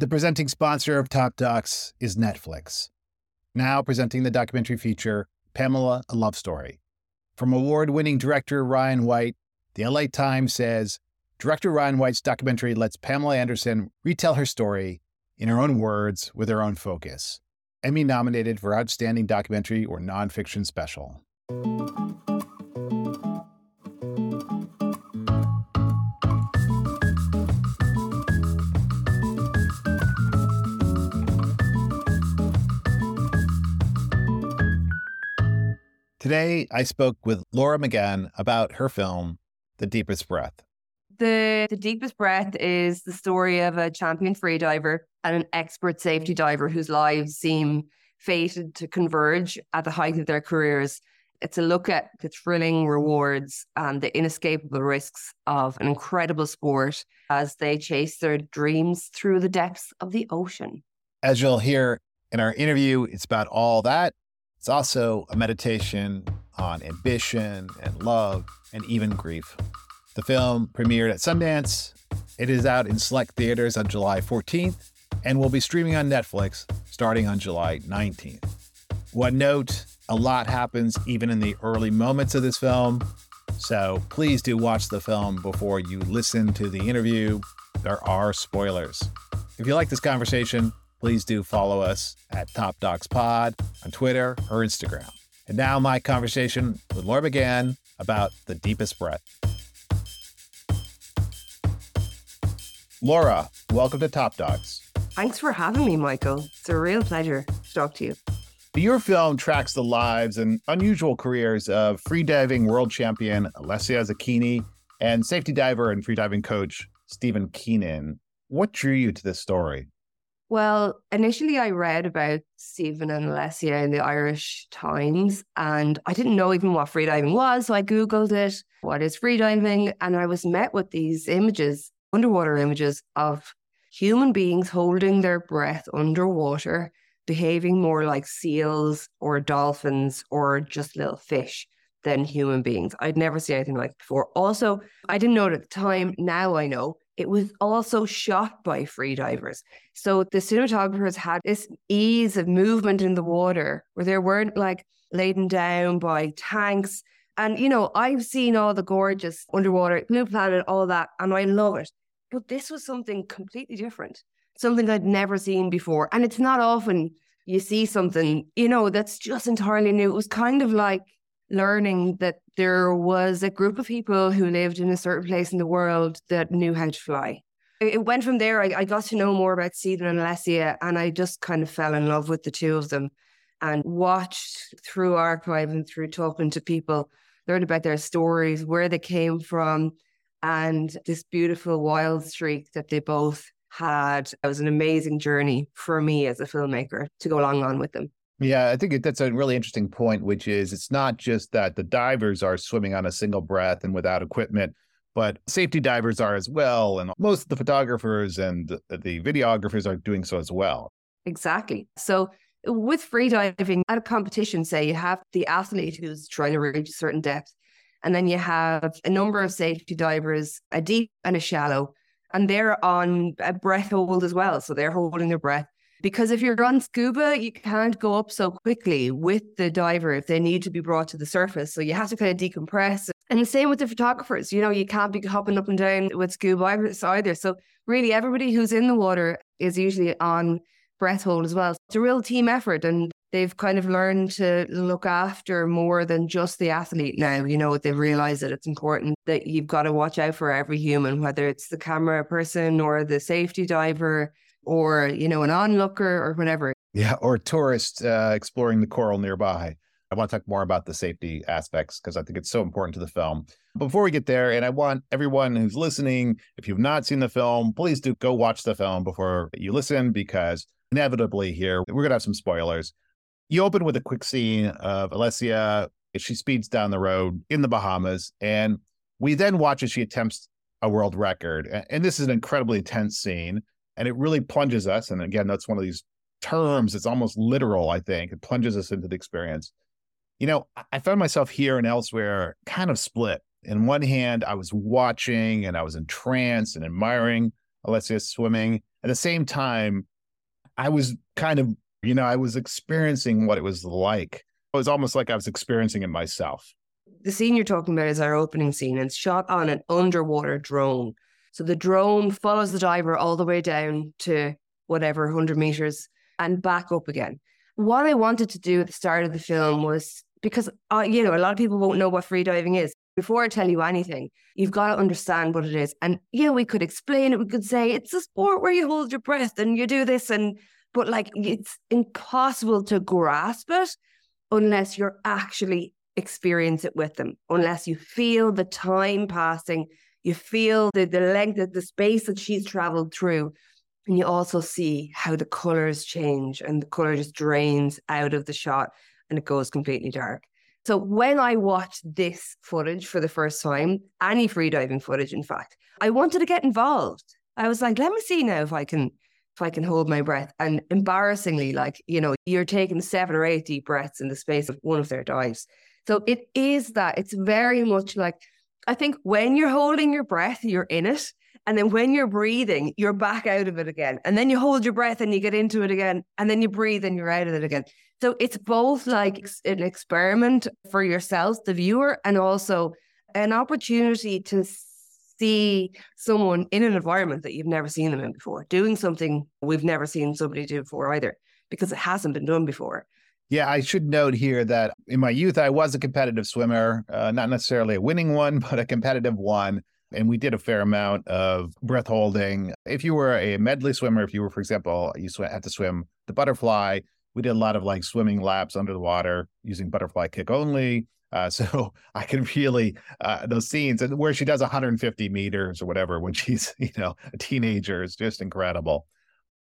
The presenting sponsor of Top Docs is Netflix. Now presenting the documentary feature, Pamela, A Love Story. From award winning director Ryan White, the LA Times says Director Ryan White's documentary lets Pamela Anderson retell her story in her own words with her own focus. Emmy nominated for Outstanding Documentary or Nonfiction Special. Today, I spoke with Laura McGann about her film, The Deepest Breath. The, the Deepest Breath is the story of a champion freediver and an expert safety diver whose lives seem fated to converge at the height of their careers. It's a look at the thrilling rewards and the inescapable risks of an incredible sport as they chase their dreams through the depths of the ocean. As you'll hear in our interview, it's about all that it's also a meditation on ambition and love and even grief. The film premiered at Sundance. It is out in select theaters on July 14th and will be streaming on Netflix starting on July 19th. One note a lot happens even in the early moments of this film, so please do watch the film before you listen to the interview. There are spoilers. If you like this conversation, please do follow us at Top Docs Pod on Twitter or Instagram. And now my conversation with Laura McGann about the deepest breath. Laura, welcome to Top Docs. Thanks for having me, Michael. It's a real pleasure to talk to you. Your film tracks the lives and unusual careers of freediving world champion Alessia Zecchini and safety diver and freediving coach Stephen Keenan. What drew you to this story? Well, initially I read about Stephen and Alessia in the Irish Times, and I didn't know even what freediving was. So I Googled it, what is freediving? And I was met with these images, underwater images of human beings holding their breath underwater, behaving more like seals or dolphins or just little fish than human beings. I'd never seen anything like before. Also, I didn't know it at the time. Now I know it was also shot by freedivers. So the cinematographers had this ease of movement in the water where they weren't like laden down by tanks. And, you know, I've seen all the gorgeous underwater, Blue Planet, all that, and I love it. But this was something completely different, something I'd never seen before. And it's not often you see something, you know, that's just entirely new. It was kind of like learning that there was a group of people who lived in a certain place in the world that knew how to fly. It went from there. I, I got to know more about Stephen and Alessia, and I just kind of fell in love with the two of them and watched through archive and through talking to people, learned about their stories, where they came from, and this beautiful wild streak that they both had. It was an amazing journey for me as a filmmaker to go along on with them. Yeah, I think that's a really interesting point, which is it's not just that the divers are swimming on a single breath and without equipment, but safety divers are as well. And most of the photographers and the videographers are doing so as well. Exactly. So, with freediving at a competition, say you have the athlete who's trying to reach a certain depth, and then you have a number of safety divers, a deep and a shallow, and they're on a breath hold as well. So, they're holding their breath because if you're on scuba, you can't go up so quickly with the diver if they need to be brought to the surface. So you have to kind of decompress. And the same with the photographers. You know, you can't be hopping up and down with scuba either. So really, everybody who's in the water is usually on breath hold as well. It's a real team effort. And they've kind of learned to look after more than just the athlete now. You know, they've realized that it's important that you've got to watch out for every human, whether it's the camera person or the safety diver or, you know, an onlooker or whatever. Yeah, or a tourist uh, exploring the coral nearby. I want to talk more about the safety aspects because I think it's so important to the film. Before we get there, and I want everyone who's listening, if you've not seen the film, please do go watch the film before you listen because inevitably here we're going to have some spoilers. You open with a quick scene of Alessia. She speeds down the road in the Bahamas, and we then watch as she attempts a world record. And this is an incredibly intense scene and it really plunges us. And again, that's one of these terms. It's almost literal. I think it plunges us into the experience. You know, I found myself here and elsewhere kind of split. In one hand, I was watching and I was entranced and admiring Alessia swimming. At the same time, I was kind of, you know, I was experiencing what it was like. It was almost like I was experiencing it myself. The scene you're talking about is our opening scene. It's shot on an underwater drone. So the drone follows the diver all the way down to whatever, 100 meters and back up again. What I wanted to do at the start of the film was because, uh, you know, a lot of people won't know what freediving is. Before I tell you anything, you've got to understand what it is. And, yeah, we could explain it. We could say it's a sport where you hold your breath and you do this. And, but like, it's impossible to grasp it unless you're actually experience it with them, unless you feel the time passing, you feel the, the length of the space that she's traveled through. And you also see how the colors change and the color just drains out of the shot and it goes completely dark. So when I watched this footage for the first time, any freediving footage, in fact, I wanted to get involved. I was like, let me see now if I can if I can hold my breath. And embarrassingly, like, you know, you're taking seven or eight deep breaths in the space of one of their dives. So it is that. It's very much like I think when you're holding your breath, you're in it. And then when you're breathing, you're back out of it again. And then you hold your breath and you get into it again. And then you breathe and you're out of it again. So it's both like an experiment for yourself, the viewer, and also an opportunity to see someone in an environment that you've never seen them in before, doing something we've never seen somebody do before either, because it hasn't been done before. Yeah, I should note here that in my youth, I was a competitive swimmer, uh, not necessarily a winning one, but a competitive one. And we did a fair amount of breath holding. If you were a medley swimmer, if you were, for example, you had to swim the butterfly, we did a lot of like swimming laps under the water using butterfly kick only. Uh, so I can really uh, those scenes where she does 150 meters or whatever when she's you know a teenager is just incredible.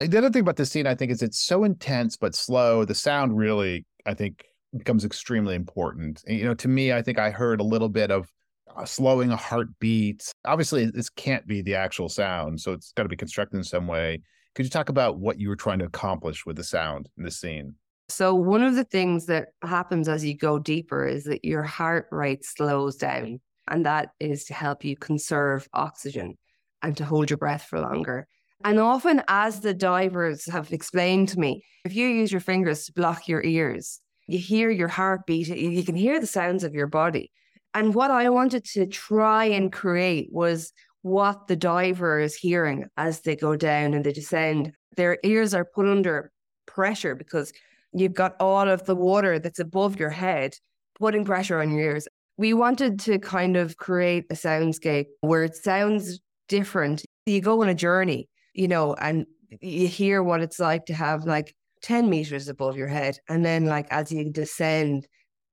The other thing about this scene, I think, is it's so intense but slow. The sound really, I think, becomes extremely important. You know, to me, I think I heard a little bit of uh, slowing a heartbeat. Obviously, this can't be the actual sound, so it's got to be constructed in some way. Could you talk about what you were trying to accomplish with the sound in this scene? So, one of the things that happens as you go deeper is that your heart rate slows down, and that is to help you conserve oxygen and to hold your breath for longer. And often, as the divers have explained to me, if you use your fingers to block your ears, you hear your heartbeat, you can hear the sounds of your body. And what I wanted to try and create was what the diver is hearing as they go down and they descend. Their ears are put under pressure because you've got all of the water that's above your head putting pressure on your ears. We wanted to kind of create a soundscape where it sounds different. You go on a journey you know, and you hear what it's like to have like 10 meters above your head. And then, like, as you descend,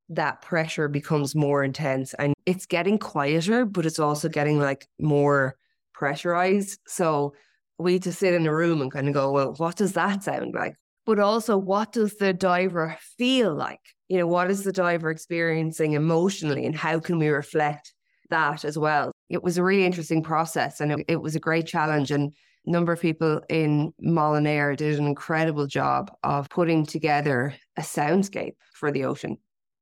that pressure becomes more intense and it's getting quieter, but it's also getting like more pressurized. So we just sit in a room and kind of go, well, what does that sound like? But also, what does the diver feel like? You know, what is the diver experiencing emotionally and how can we reflect that as well? It was a really interesting process and it, it was a great challenge. And number of people in Molinare did an incredible job of putting together a soundscape for the ocean.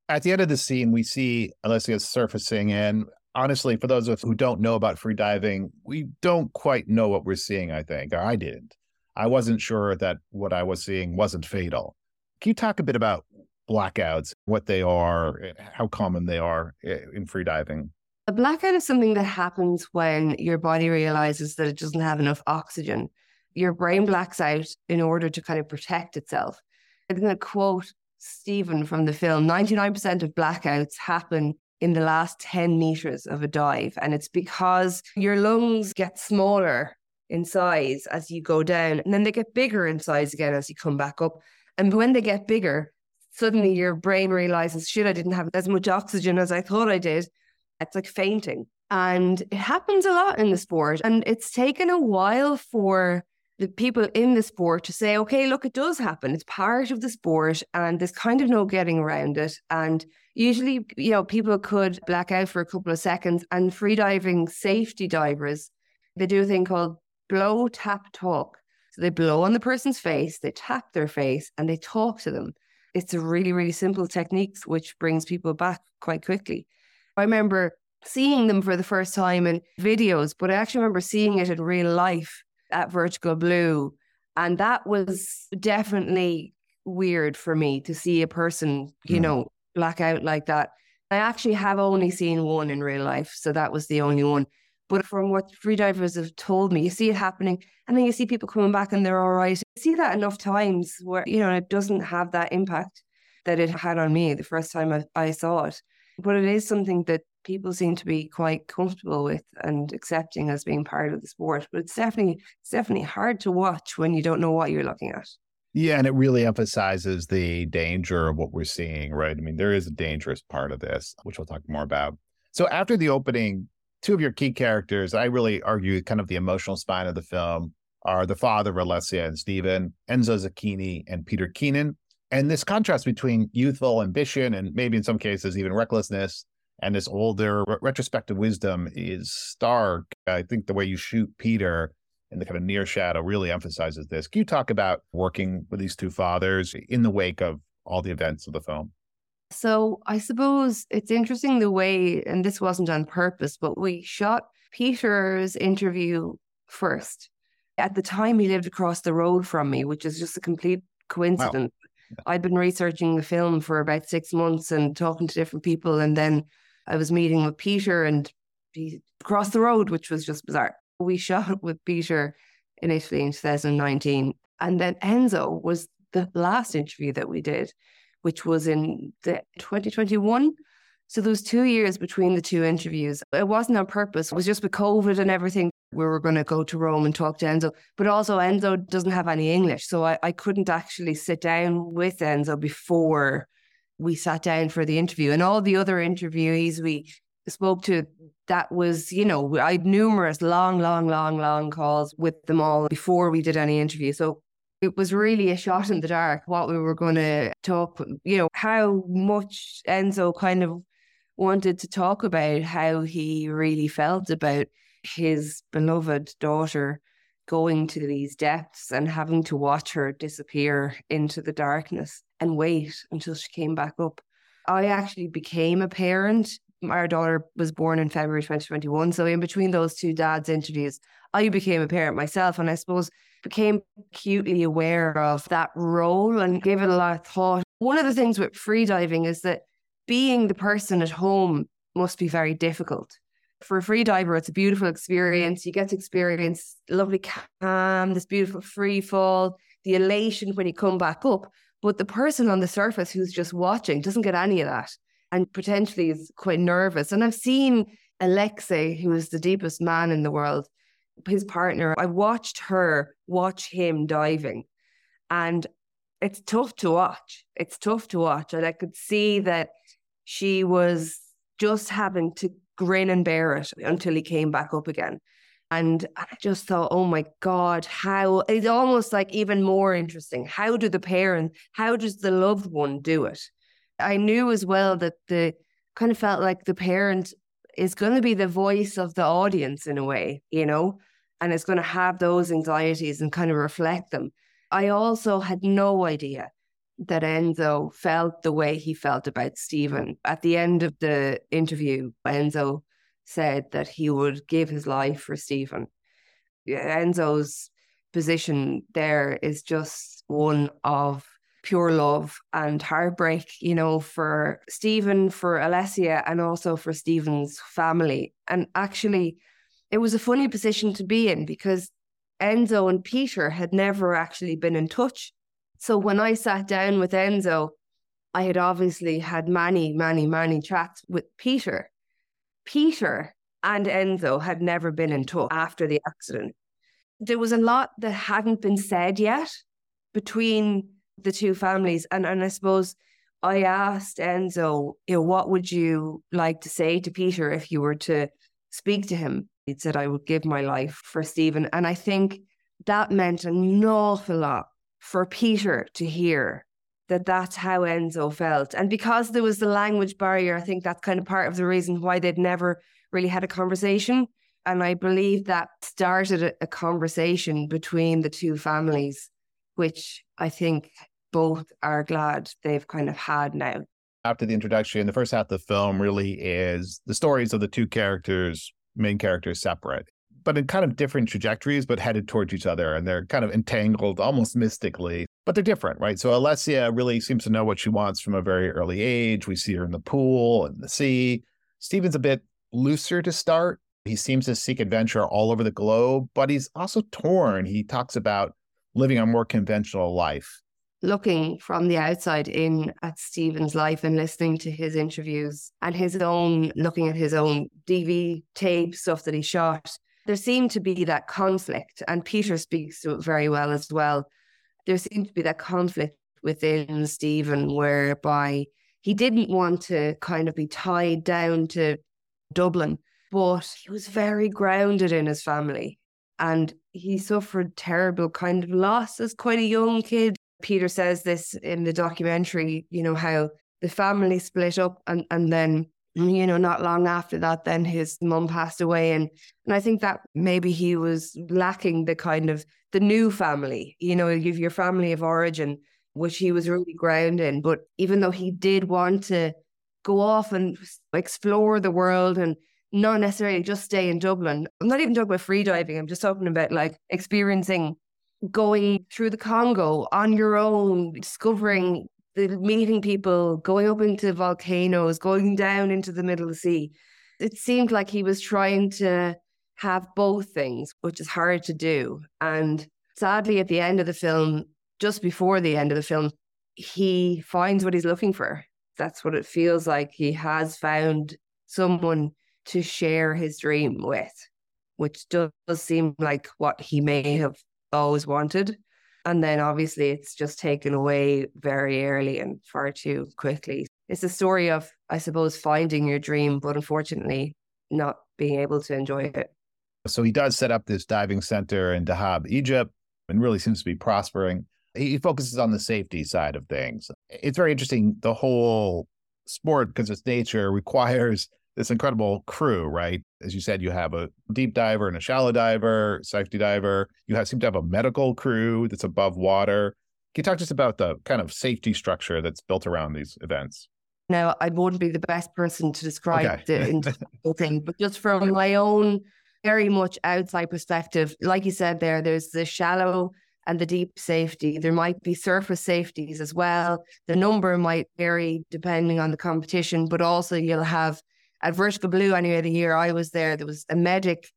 At the end of the scene, we see Alessia surfacing, and honestly, for those of us who don't know about free diving, we don't quite know what we're seeing. I think, I didn't. I wasn't sure that what I was seeing wasn't fatal. Can you talk a bit about blackouts, what they are, eh, how common they are eh, in free diving? A blackout is something that happens when your body realizes that it doesn't have enough oxygen. Your brain blacks out in order to kind of protect itself. I'm going to quote Stephen from the film 99% of blackouts happen in the last 10 meters of a dive. And it's because your lungs get smaller in size as you go down, and then they get bigger in size again as you come back up. And when they get bigger, suddenly your brain realizes, shit, I didn't have as much oxygen as I thought I did. It's like fainting. And it happens a lot in the sport. And it's taken a while for the people in the sport to say, okay, look, it does happen. It's part of the sport and there's kind of no getting around it. And usually, you know, people could black out for a couple of seconds. And freediving safety divers, they do a thing called blow, tap, talk. So they blow on the person's face, they tap their face, and they talk to them. It's a really, really simple technique which brings people back quite quickly. I remember seeing them for the first time in videos, but I actually remember seeing it in real life at Vertical Blue. And that was definitely weird for me to see a person, you mm. know, black out like that. I actually have only seen one in real life. So that was the only one. But from what freedivers have told me, you see it happening and then you see people coming back and they're all right. You see that enough times where, you know, it doesn't have that impact that it had on me the first time I, I saw it. But it is something that people seem to be quite comfortable with and accepting as being part of the sport. But it's definitely it's definitely hard to watch when you don't know what you're looking at. Yeah, and it really emphasizes the danger of what we're seeing, right? I mean, there is a dangerous part of this, which we'll talk more about. So after the opening, two of your key characters, I really argue kind of the emotional spine of the film, are the father of Alessia and Stephen, Enzo Zecchini and Peter Keenan. And this contrast between youthful ambition and maybe in some cases even recklessness and this older retrospective wisdom is stark. I think the way you shoot Peter in the kind of near shadow really emphasizes this. Can you talk about working with these two fathers in the wake of all the events of the film? So I suppose it's interesting the way, and this wasn't on purpose, but we shot Peter's interview first. At the time, he lived across the road from me, which is just a complete coincidence. Wow. I'd been researching the film for about six months and talking to different people. And then I was meeting with Peter and he crossed the road, which was just bizarre. We shot with Peter in Italy in 2019. And then Enzo was the last interview that we did, which was in the 2021. So was two years between the two interviews. It wasn't on purpose. It was just with COVID and everything. We were going to go to Rome and talk to Enzo. But also Enzo doesn't have any English. So I, I couldn't actually sit down with Enzo before we sat down for the interview. And all the other interviewees we spoke to, that was, you know, I had numerous long, long, long, long calls with them all before we did any interview. So it was really a shot in the dark what we were going to talk, you know, how much Enzo kind of wanted to talk about how he really felt about his beloved daughter going to these depths and having to watch her disappear into the darkness and wait until she came back up. I actually became a parent. Our daughter was born in February 2021. So, in between those two dads' interviews, I became a parent myself. And I suppose became acutely aware of that role and gave it a lot of thought. One of the things with freediving is that being the person at home must be very difficult for a free diver, it's a beautiful experience. You get to experience lovely calm, this beautiful free fall, the elation when you come back up. But the person on the surface who's just watching doesn't get any of that and potentially is quite nervous. And I've seen Alexei, who is the deepest man in the world, his partner, I watched her watch him diving. And it's tough to watch. It's tough to watch. And I could see that she was just having to grin and bear it until he came back up again. And I just thought, oh my God, how it's almost like even more interesting. How do the parent, how does the loved one do it? I knew as well that the kind of felt like the parent is going to be the voice of the audience in a way, you know, and it's going to have those anxieties and kind of reflect them. I also had no idea that Enzo felt the way he felt about Stephen. At the end of the interview, Enzo said that he would give his life for Stephen. Enzo's position there is just one of pure love and heartbreak, you know, for Stephen, for Alessia, and also for Stephen's family. And actually, it was a funny position to be in because Enzo and Peter had never actually been in touch so when I sat down with Enzo, I had obviously had many, many, many chats with Peter. Peter and Enzo had never been in touch after the accident. There was a lot that hadn't been said yet between the two families. And, and I suppose I asked Enzo, you know, what would you like to say to Peter if you were to speak to him? He said, I would give my life for Stephen. And I think that meant an awful lot for Peter to hear that that's how Enzo felt. And because there was the language barrier, I think that's kind of part of the reason why they'd never really had a conversation. And I believe that started a, conversation between the two families, which I think both are glad they've kind of had now. After the introduction, the first half of the film really is the stories of the two characters, main characters separate but in kind of different trajectories, but headed towards each other. And they're kind of entangled almost mystically, but they're different, right? So Alessia really seems to know what she wants from a very early age. We see her in the pool and the sea. Stephen's a bit looser to start. He seems to seek adventure all over the globe, but he's also torn. He talks about living a more conventional life. Looking from the outside in at Stephen's life and listening to his interviews and his own, looking at his own DV tape stuff that he shot, there seemed to be that conflict. And Peter mm-hmm. speaks to it very well as well. There seemed to be that conflict within Stephen whereby he didn't want to kind of be tied down to Dublin, but he was very grounded in his family and he suffered terrible kind of loss as quite a young kid. Peter says this in the documentary, you know, how the family split up and, and then, you know, not long after that, then his mum passed away. And and I think that maybe he was lacking the kind of the new family, you know, your family of origin, which he was really grounded in. But even though he did want to go off and explore the world and not necessarily just stay in Dublin. I'm not even talking about free diving. I'm just talking about like experiencing going through the Congo on your own, discovering the meeting people, going up into volcanoes, going down into the middle of the sea. It seemed like he was trying to have both things, which is hard to do. And sadly, at the end of the film, just before the end of the film, he finds what he's looking for. That's what it feels like. He has found someone to share his dream with, which does seem like what he may have always wanted. And then obviously it's just taken away very early and far too quickly. It's a story of, I suppose, finding your dream, but unfortunately not being able to enjoy it. So he does set up this diving center in Dahab, Egypt, and really seems to be prospering. He focuses on the safety side of things. It's very interesting. The whole sport, because its nature, requires this incredible crew, right? As you said, you have a deep diver and a shallow diver, safety diver. You have seem to have a medical crew that's above water. Can you talk just about the kind of safety structure that's built around these events? Now, I wouldn't be the best person to describe okay. the thing, but just from my own very much outside perspective, like you said there, there's the shallow and the deep safety. There might be surface safeties as well. The number might vary depending on the competition, but also you'll have at Vertical Blue, anyway, the year I was there, there was a medic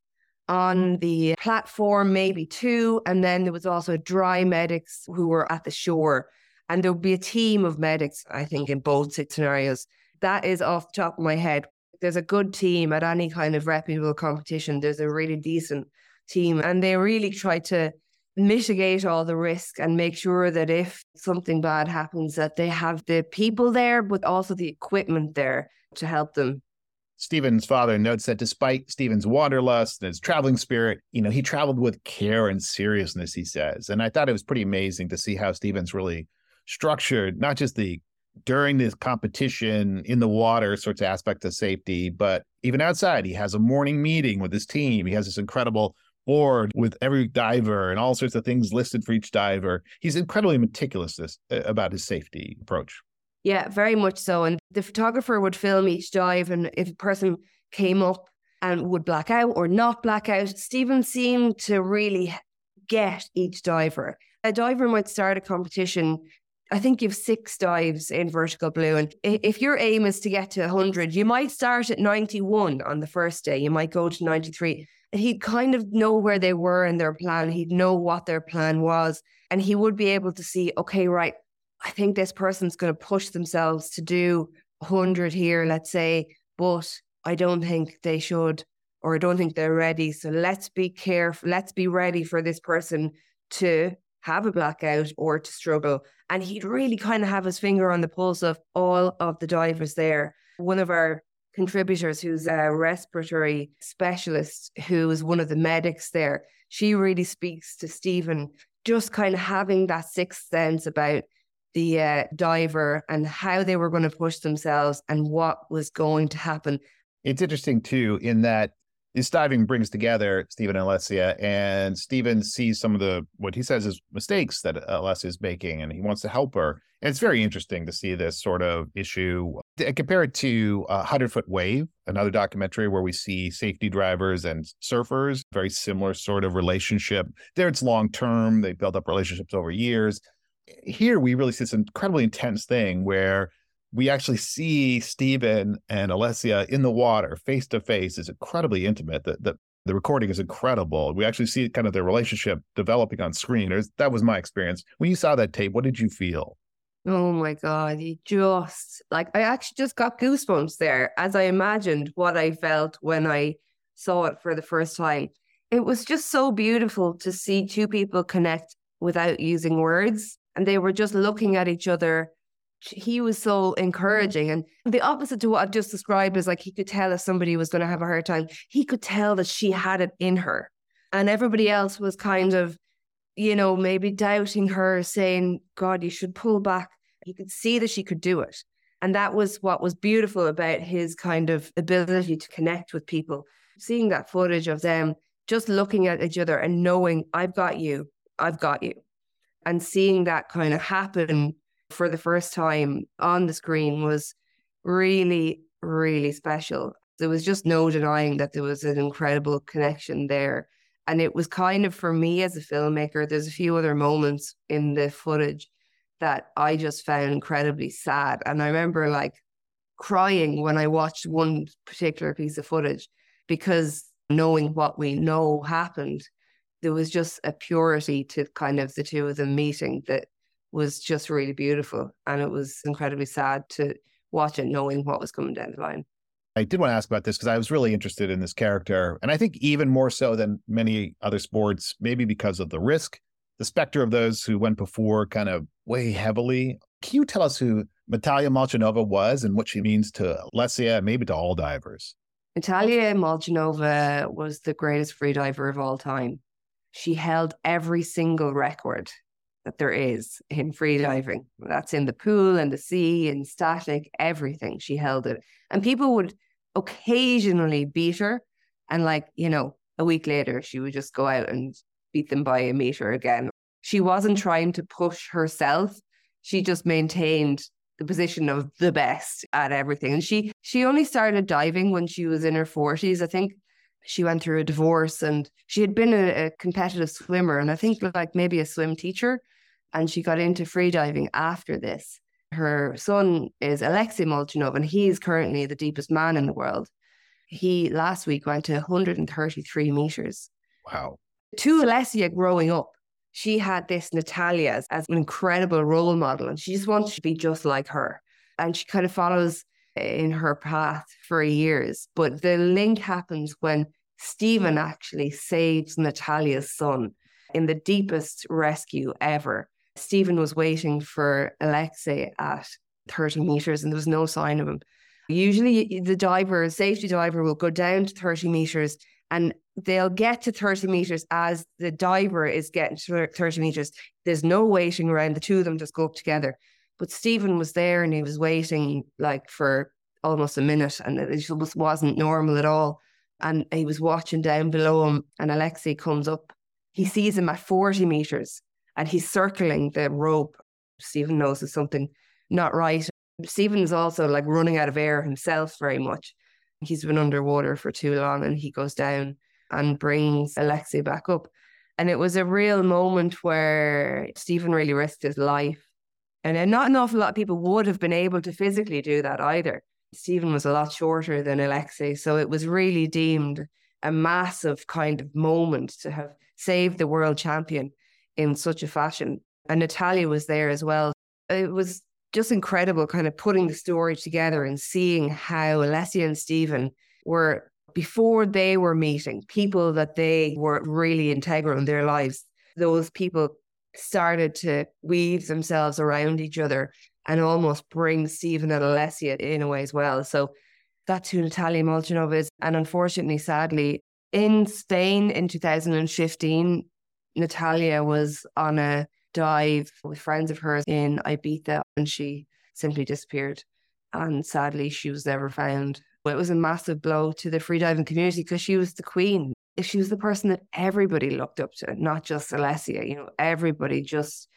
on mm. the platform, maybe two. And then there was also dry medics who were at the shore. And there would be a team of medics, I think, in both scenarios. That is off the top of my head. There's a good team at any kind of reputable competition. There's a really decent team. And they really try to mitigate all the risk and make sure that if something bad happens, that they have the people there, but also the equipment there to help them. Stephen's father notes that despite Stephen's wanderlust and his traveling spirit, you know, he traveled with care and seriousness, he says. And I thought it was pretty amazing to see how Stephen's really structured not just the during this competition in the water sorts of aspect of safety, but even outside, he has a morning meeting with his team. He has this incredible board with every diver and all sorts of things listed for each diver. He's incredibly meticulous uh, about his safety approach. Yeah, very much so. And the photographer would film each dive, and if a person came up and would black out or not black out, Stephen seemed to really get each diver. A diver might start a competition. I think you've six dives in vertical blue. And if your aim is to get to 100, you might start at 91 on the first day. You might go to 93. And he'd kind of know where they were in their plan. He'd know what their plan was. And he would be able to see, okay, right, I think this person's going to push themselves to do 100 here, let's say, but I don't think they should, or I don't think they're ready. So let's be careful. Let's be ready for this person to have a blackout or to struggle. And he'd really kind of have his finger on the pulse of all of the divers there. One of our contributors, who's a respiratory specialist, who is one of the medics there, she really speaks to Stephen, just kind of having that sixth sense about the uh, diver and how they were going to push themselves and what was going to happen. It's interesting too, in that this diving brings together Stephen and Alessia, and Stephen sees some of the what he says is mistakes that Alessia is making, and he wants to help her. And it's very interesting to see this sort of issue. Compare it to uh, Hundred Foot Wave, another documentary where we see safety drivers and surfers, very similar sort of relationship. There, it's long term; they build up relationships over years. Here, we really see this incredibly intense thing where we actually see Stephen and Alessia in the water face to face is incredibly intimate. The, the, the recording is incredible. We actually see kind of their relationship developing on screen. That was my experience. When you saw that tape, what did you feel? Oh my God. You just like, I actually just got goosebumps there as I imagined what I felt when I saw it for the first time. It was just so beautiful to see two people connect without using words. And they were just looking at each other he was so encouraging. And the opposite to what I've just described is like he could tell if somebody was going to have a hard time, he could tell that she had it in her. And everybody else was kind of, you know, maybe doubting her, saying, God, you should pull back. He could see that she could do it. And that was what was beautiful about his kind of ability to connect with people. Seeing that footage of them just looking at each other and knowing, I've got you, I've got you. And seeing that kind of happen for the first time on the screen was really, really special. There was just no denying that there was an incredible connection there. And it was kind of for me as a filmmaker, there's a few other moments in the footage that I just found incredibly sad. And I remember like crying when I watched one particular piece of footage because knowing what we know happened, there was just a purity to kind of the two of them meeting that was just really beautiful. And it was incredibly sad to watch it knowing what was coming down the line. I did want to ask about this because I was really interested in this character. And I think even more so than many other sports, maybe because of the risk, the specter of those who went before kind of weigh heavily. Can you tell us who Natalia Molchanova was and what she means to Alessia, maybe to all divers? Natalia Molchanova was the greatest freediver of all time. She held every single record that there is in freediving. That's in the pool and the sea and static, everything. She held it. And people would occasionally beat her. And, like, you know, a week later, she would just go out and beat them by a meter again. She wasn't trying to push herself. She just maintained the position of the best at everything. And she she only started diving when she was in her 40s. I think she went through a divorce and she had been a, a competitive swimmer and I think like maybe a swim teacher and she got into freediving after this. Her son is Alexei Molchanov, and he's currently the deepest man in the world. He last week went to 133 meters. Wow. To Alessia growing up, she had this Natalia as, as an incredible role model, and she just wants to be just like her. And she kind of follows in her path for years. But the link happens when Stephen actually saves Natalia's son in the deepest rescue ever. Stephen was waiting for Alexei at 30 meters and there was no sign of him. Usually, the diver, safety diver, will go down to 30 meters and they'll get to 30 meters as the diver is getting to 30 meters. There's no waiting around. The two of them just go up together. But Stephen was there and he was waiting like for almost a minute and it just wasn't normal at all. And he was watching down below him and Alexei comes up. He sees him at 40 meters and he's circling the rope. Stephen knows there's something not right. Stephen's also like running out of air himself very much. He's been underwater for too long and he goes down and brings Alexei back up. And it was a real moment where Stephen really risked his life. And not an awful lot of people would have been able to physically do that either. Stephen was a lot shorter than Alexei. So it was really deemed a massive kind of moment to have saved the world champion in such a fashion. And Natalia was there as well. It was just incredible kind of putting the story together and seeing how Alessia and Stephen were before they were meeting people that they were really integral in their lives. Those people started to weave themselves around each other and almost bring Stephen and Alessia in a way as well. So that's who Natalia Molchanova is. And unfortunately, sadly, in Spain in 2015, Natalia was on a dive with friends of hers in Ibiza and she simply disappeared. And sadly, she was never found. It was a massive blow to the freediving community because she was the queen. She was the person that everybody looked up to, not just Alessia. You know, everybody just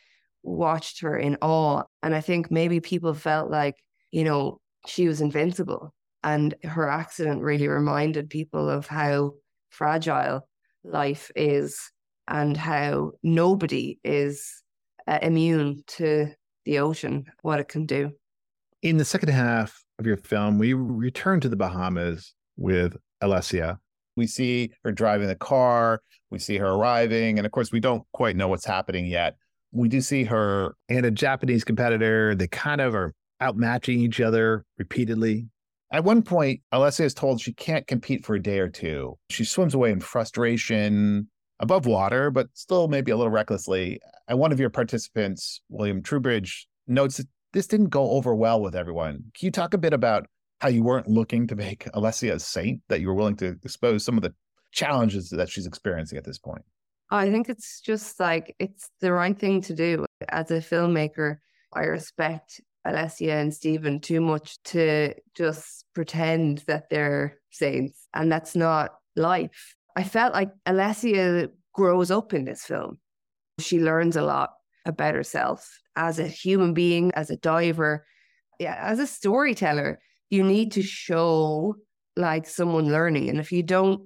watched her in awe. And I think maybe people felt like, you know, she was invincible. And her accident really reminded people of how fragile life is and how nobody is uh, immune to the ocean, what it can do. In the second half of your film, we return to the Bahamas with Alessia. We see her driving the car, we see her arriving, and of course, we don't quite know what's happening yet. We do see her and a Japanese competitor. They kind of are outmatching each other repeatedly. At one point, Alessia is told she can't compete for a day or two. She swims away in frustration above water, but still maybe a little recklessly. And one of your participants, William Trubridge, notes that this didn't go over well with everyone. Can you talk a bit about how you weren't looking to make Alessia a saint, that you were willing to expose some of the challenges that she's experiencing at this point? Oh, I think it's just like it's the right thing to do. As a filmmaker, I respect Alessia and Stephen too much to just pretend that they're saints. And that's not life. I felt like Alessia grows up in this film. She learns a lot about herself as a human being, as a diver, yeah, as a storyteller. You need to show like someone learning. And if you don't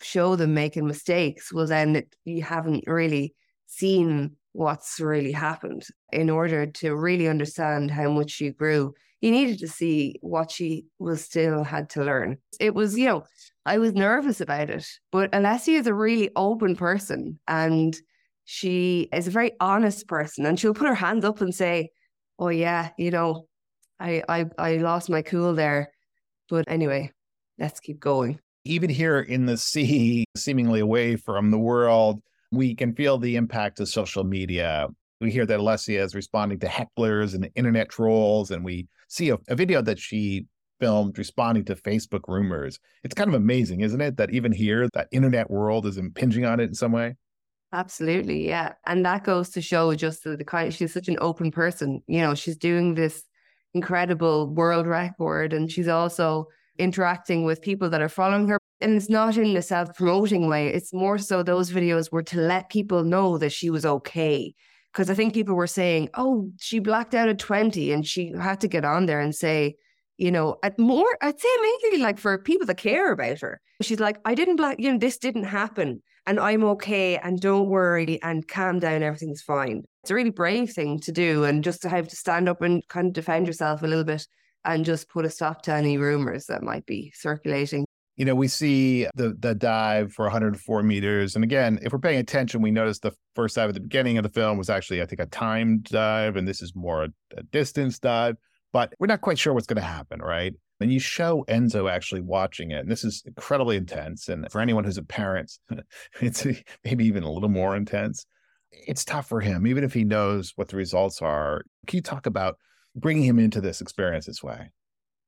show them making mistakes, well, then it, you haven't really seen what's really happened. In order to really understand how much she grew, you needed to see what she was still had to learn. It was, you know, I was nervous about it, but Alessia is a really open person and she is a very honest person and she'll put her hands up and say, Oh yeah, you know, I I I lost my cool there. But anyway, let's keep going. Even here in the sea, seemingly away from the world, we can feel the impact of social media. We hear that Alessia is responding to hecklers and internet trolls, and we see a, a video that she filmed responding to Facebook rumors. It's kind of amazing, isn't it? That even here, that internet world is impinging on it in some way. Absolutely, yeah. And that goes to show just the, the kind she's such an open person. You know, she's doing this incredible world record and she's also interacting with people that are following her. And it's not in a self promoting way. It's more so those videos were to let people know that she was okay. Because I think people were saying, oh, she blacked out at 20 and she had to get on there and say, you know, at more, I'd say mainly like for people that care about her. She's like, I didn't black, you know, this didn't happen and I'm okay and don't worry and calm down, everything's fine. It's a really brave thing to do and just to have to stand up and kind of defend yourself a little bit and just put a stop to any rumors that might be circulating. You know, we see the the dive for 104 meters, and again, if we're paying attention, we notice the first dive at the beginning of the film was actually, I think, a timed dive, and this is more a, a distance dive. But we're not quite sure what's going to happen, right? And you show Enzo actually watching it, and this is incredibly intense. And for anyone who's a parent, it's maybe even a little more intense. It's tough for him, even if he knows what the results are. Can you talk about bringing him into this experience this way?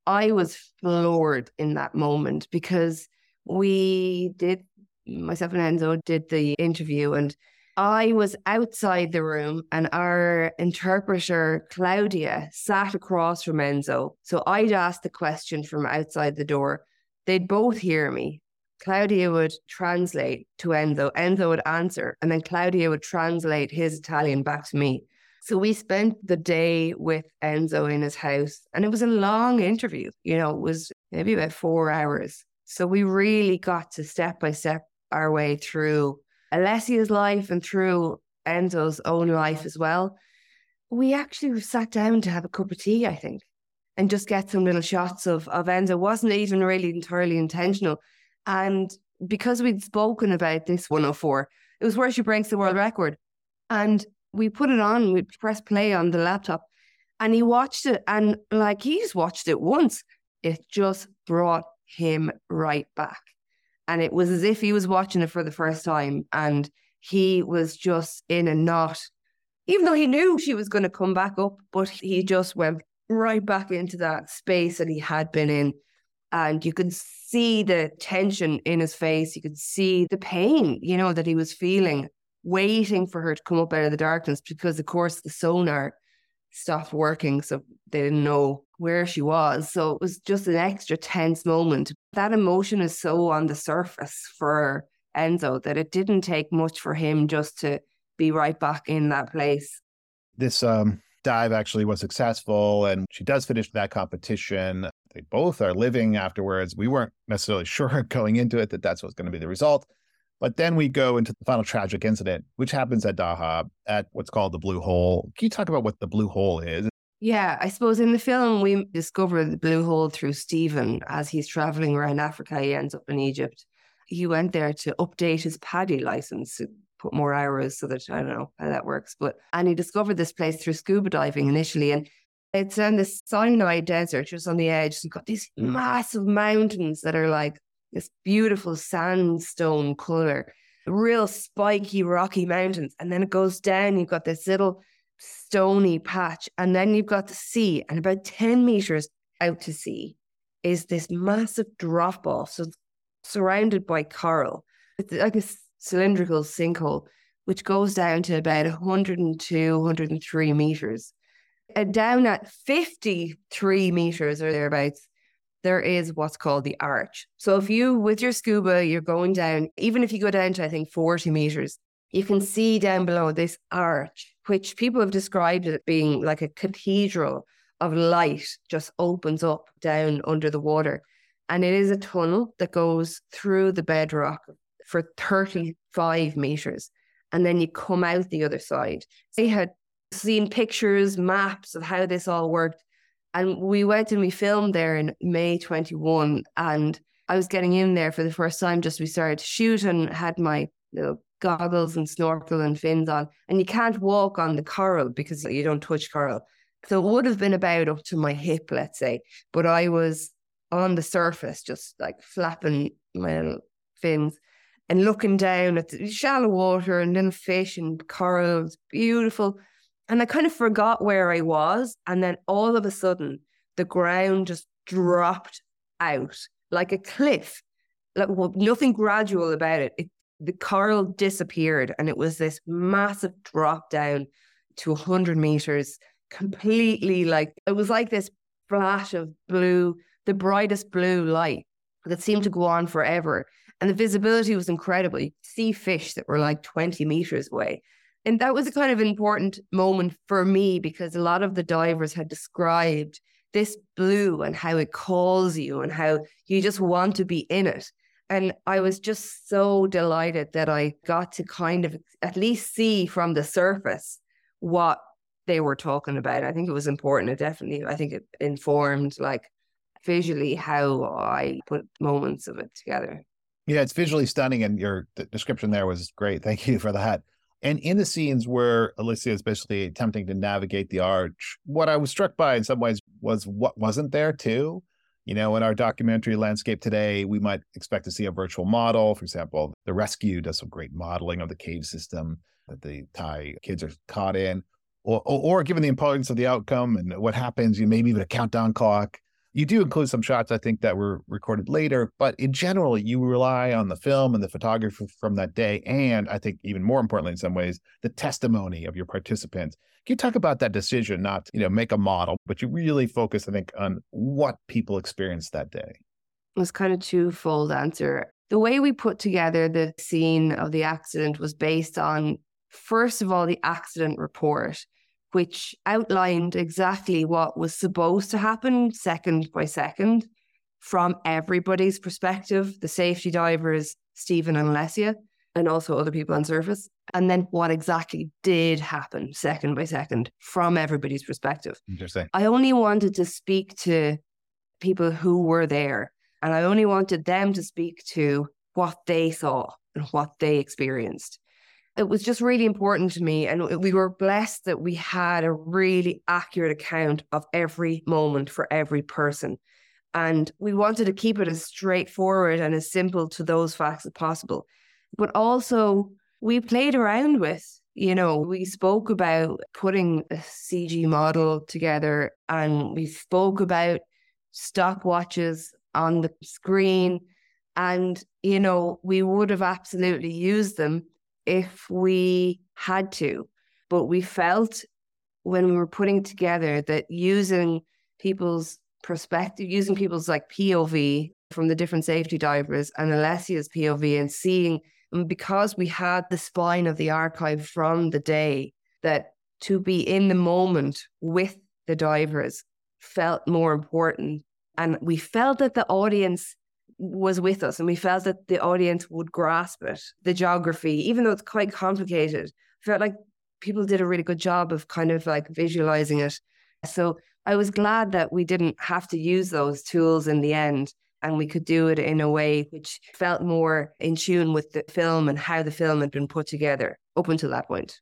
I was floored in that moment because we did, myself and Enzo did the interview, and I was outside the room, and our interpreter, Claudia, sat across from Enzo. So I'd ask the question from outside the door. They'd both hear me. Claudia would translate to Enzo. Enzo would answer, and then Claudia would translate his Italian back to me. So we spent the day with Enzo in his house, and it was a long interview. You know, it was maybe about four hours. So we really got to step by step our way through Alessia's life and through Enzo's own life as well. We actually sat down to have a cup of tea, I think, and just get some little shots of, of Enzo. It wasn't even really entirely intentional. And because we'd spoken about this 104, it was where she breaks the world record. And we put it on, we press play on the laptop, and he watched it. And like he just watched it once, it just brought him right back. And it was as if he was watching it for the first time. And he was just in a knot, even though he knew she was going to come back up, but he just went right back into that space that he had been in. And you could see the tension in his face. You could see the pain, you know, that he was feeling waiting for her to come up out of the darkness because, of course, the sonar stopped working. So they didn't know where she was. So it was just an extra tense moment. That emotion is so on the surface for Enzo that it didn't take much for him just to be right back in that place. This um, dive actually was successful and she does finish that competition. They both are living afterwards. We weren't necessarily sure going into it that that's what's going to be the result. But then we go into the final tragic incident, which happens at Dahab at what's called the Blue Hole. Can you talk about what the Blue Hole is? Yeah, I suppose in the film we discover the Blue Hole through Stephen as he's traveling around Africa. He ends up in Egypt. He went there to update his PADI license, put more hours so that I don't know how that works. But and he discovered this place through scuba diving initially, and it's in the Sinai desert, just on the edge. You've got these massive mountains that are like this beautiful sandstone color, real spiky, rocky mountains. And then it goes down, you've got this little stony patch, and then you've got the sea, and about 10 meters out to sea is this massive drop off. So surrounded by coral. It's like a cylindrical sinkhole, which goes down to about 102, 103 meters. And down at 53 meters or thereabouts, there is what's called the arch. So if you, with your scuba, you're going down, even if you go down to, I think, 40 meters, you can see down below this arch, which people have described it being like a cathedral of light just opens up down under the water. And it is a tunnel that goes through the bedrock for 35 meters. And then you come out the other side. They had seen pictures, maps of how this all worked. And we went and we filmed there in May 21. And I was getting in there for the first time, just we started to shoot and had my little goggles and snorkel and fins on. And you can't walk on the coral because you don't touch coral. So it would have been about up to my hip, let's say. But I was on the surface, just like flapping my fins and looking down at the shallow water and then fish and corals, beautiful. And I kind of forgot where I was. And then all of a sudden, the ground just dropped out like a cliff. Like well, nothing gradual about it. it. The coral disappeared, and it was this massive drop down to 100 meters, completely like it was like this flash of blue, the brightest blue light that seemed to go on forever. And the visibility was incredible. You could see fish that were like 20 meters away. And that was a kind of important moment for me because a lot of the divers had described this blue and how it calls you and how you just want to be in it. And I was just so delighted that I got to kind of at least see from the surface what they were talking about. I think it was important. It definitely, I think it informed like visually how I put moments of it together. Yeah, it's visually stunning, and your description there was great. Thank you for that. And in the scenes where Alessia is basically attempting to navigate the arch, what I was struck by in some ways was what wasn't there too. You know, in our documentary landscape today, we might expect to see a virtual model. For example, The Rescue does some great modeling of the cave system that the Thai kids are caught in. Or, or, or given the importance of the outcome and what happens, you maybe even a countdown clock. You do include some shots, I think, that were recorded later, but in general, you rely on the film and the photography from that day. And I think even more importantly, in some ways, the testimony of your participants. Can you talk about that decision not you know, make a model, but you really focus, I think, on what people experienced that day? It was kind of twofold answer. The way we put together the scene of the accident was based on, first of all, the accident report which outlined exactly what was supposed to happen second by second from everybody's perspective the safety divers, Stephen and Alessia, and also other people on surface. And then what exactly did happen second by second from everybody's perspective. Interesting. I only wanted to speak to people who were there, and I only wanted them to speak to what they saw and what they experienced it was just really important to me. And we were blessed that we had a really accurate account of every moment for every person. And we wanted to keep it as straightforward and as simple to those facts as possible. But also, we played around with, you know, we spoke about putting a CG model together and we spoke about stopwatches on the screen. And, you know, we would have absolutely used them if we had to, but we felt when we were putting together that using people's perspective, using people's like POV from the different safety divers and Alessia's POV and seeing, because we had the spine of the archive from the day, that to be in the moment with the divers felt more important. And we felt that the audience was with us and we felt that the audience would grasp it, the geography, even though it's quite complicated. felt like people did a really good job of kind of like visualizing it. So I was glad that we didn't have to use those tools in the end and we could do it in a way which felt more in tune with the film and how the film had been put together up until that point.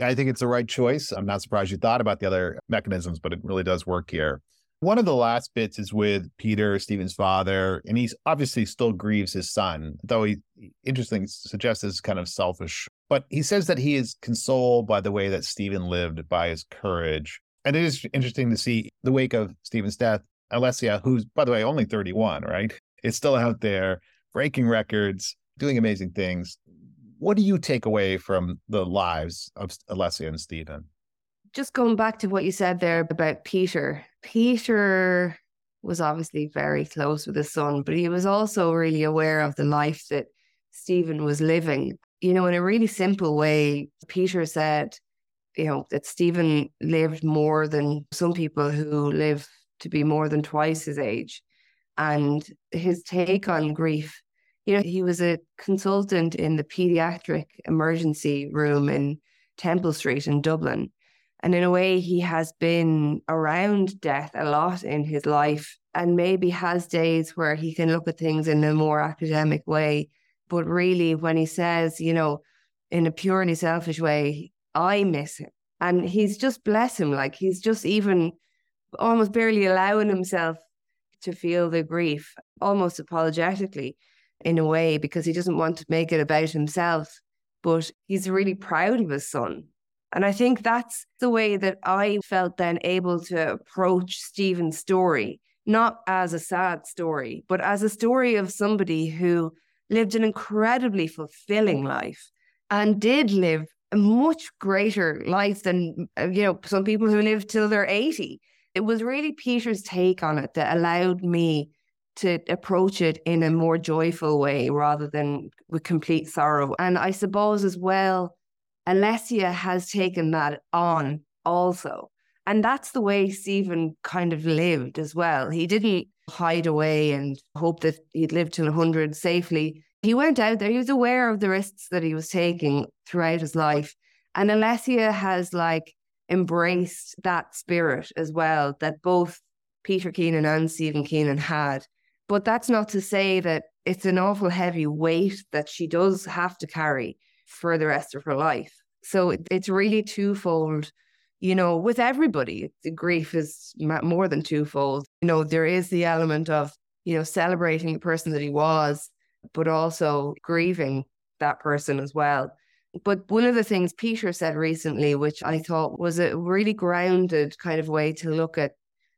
I think it's the right choice. I'm not surprised you thought about the other mechanisms, but it really does work here. One of the last bits is with Peter, Stephen's father, and he's obviously still grieves his son, though he interesting suggests is kind of selfish. But he says that he is consoled by the way that Stephen lived, by his courage. And it is interesting to see the wake of Stephen's death, Alessia, who's, by the way, only 31, right? Is still out there breaking records, doing amazing things. What do you take away from the lives of Alessia and Stephen? Just going back to what you said there about Peter. Peter was obviously very close with his son, but he was also really aware of the life that Stephen was living. You know, in a really simple way, Peter said, you know, that Stephen lived more than some people who live to be more than twice his age. And his take on grief, you know, he was a consultant in the pediatric emergency room in Temple Street in Dublin. And in a way, he has been around death a lot in his life and maybe has days where he can look at things in a more academic way. But really, when he says, you know, in a purely selfish way, I miss him. And he's just, bless him, like he's just even almost barely allowing himself to feel the grief, almost apologetically in a way, because he doesn't want to make it about himself. But he's really proud of his son. And I think that's the way that I felt then able to approach Stephen's story, not as a sad story, but as a story of somebody who lived an incredibly fulfilling life and did live a much greater life than uh, you know some people who live till they're 80 it was really peter's take on it that allowed me to approach it in a more joyful way rather than with complete sorrow. And i suppose as well alessia has taken that on also and that's the way stephen kind of lived as well he didn't hide away and hope that he'd live till 100 safely he went out there. He was aware of the risks that he was taking throughout his life. And Alessia has like embraced that spirit as well that both Peter Keenan and Stephen Keenan had. But that's not to say that it's an awful heavy weight that she does have to carry for the rest of her life. So it's really twofold. You know, with everybody, the grief is more than twofold. You know, there is the element of, you know, celebrating the person that he was but also grieving that person as well. But one of the things Peter said recently, which I thought was a really grounded kind of way to look at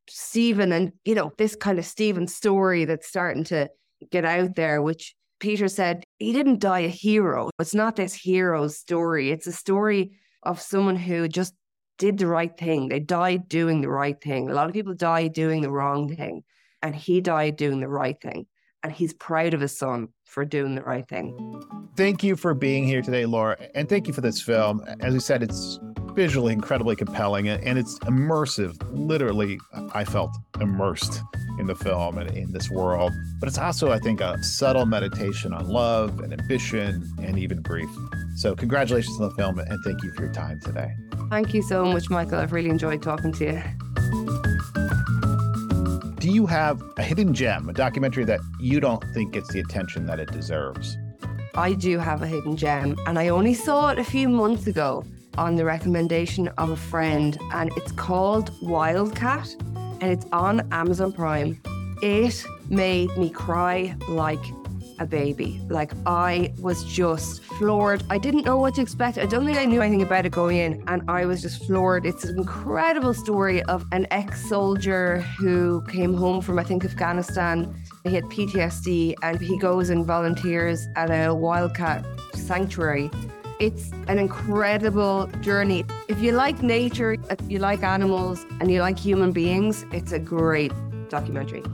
Stephen and, you know, this kind of Stephen story that's starting to get out there, which Peter said he didn't die a hero. It's not this hero's story. It's a story of someone who just did the right thing. They died doing the right thing. A lot of people die doing the wrong thing, and he died doing the right thing and he's proud of his son for doing the right thing. Thank you for being here today, Laura, and thank you for this film. As we said, it's visually incredibly compelling and it's immersive. Literally, I felt immersed in the film and in this world. But it's also, I think, a subtle meditation on love and ambition and even grief. So, congratulations on the film and thank you for your time today. Thank you so much, Michael. I've really enjoyed talking to you do you have a hidden gem, a documentary that you don't think gets the attention that it deserves? I do have a hidden gem, and I only saw it a few months ago on the recommendation of a friend, and it's called Wildcat, and it's on Amazon Prime. It made me cry like a baby. Like I was just floored. I didn't know what to expect. I don't think I knew anything about it going in, and I was just floored. It's an incredible story of an ex-soldier who came home from I think Afghanistan. He had PTSD, and he goes and volunteers at a wildcat sanctuary It's an incredible journey. If you like nature, if you like animals, and you like human beings, it's a great documentary.